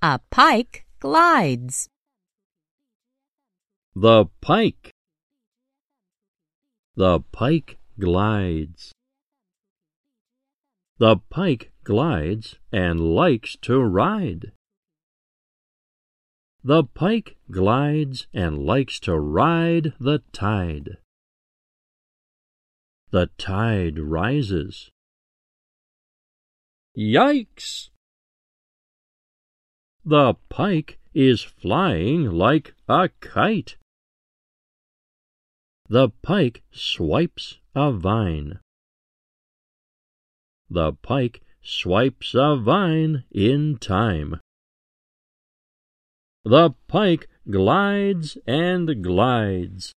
A pike glides. The pike. The pike glides. The pike glides and likes to ride. The pike glides and likes to ride the tide. The tide rises. Yikes! The pike is flying like a kite. The pike swipes a vine. The pike swipes a vine in time. The pike glides and glides.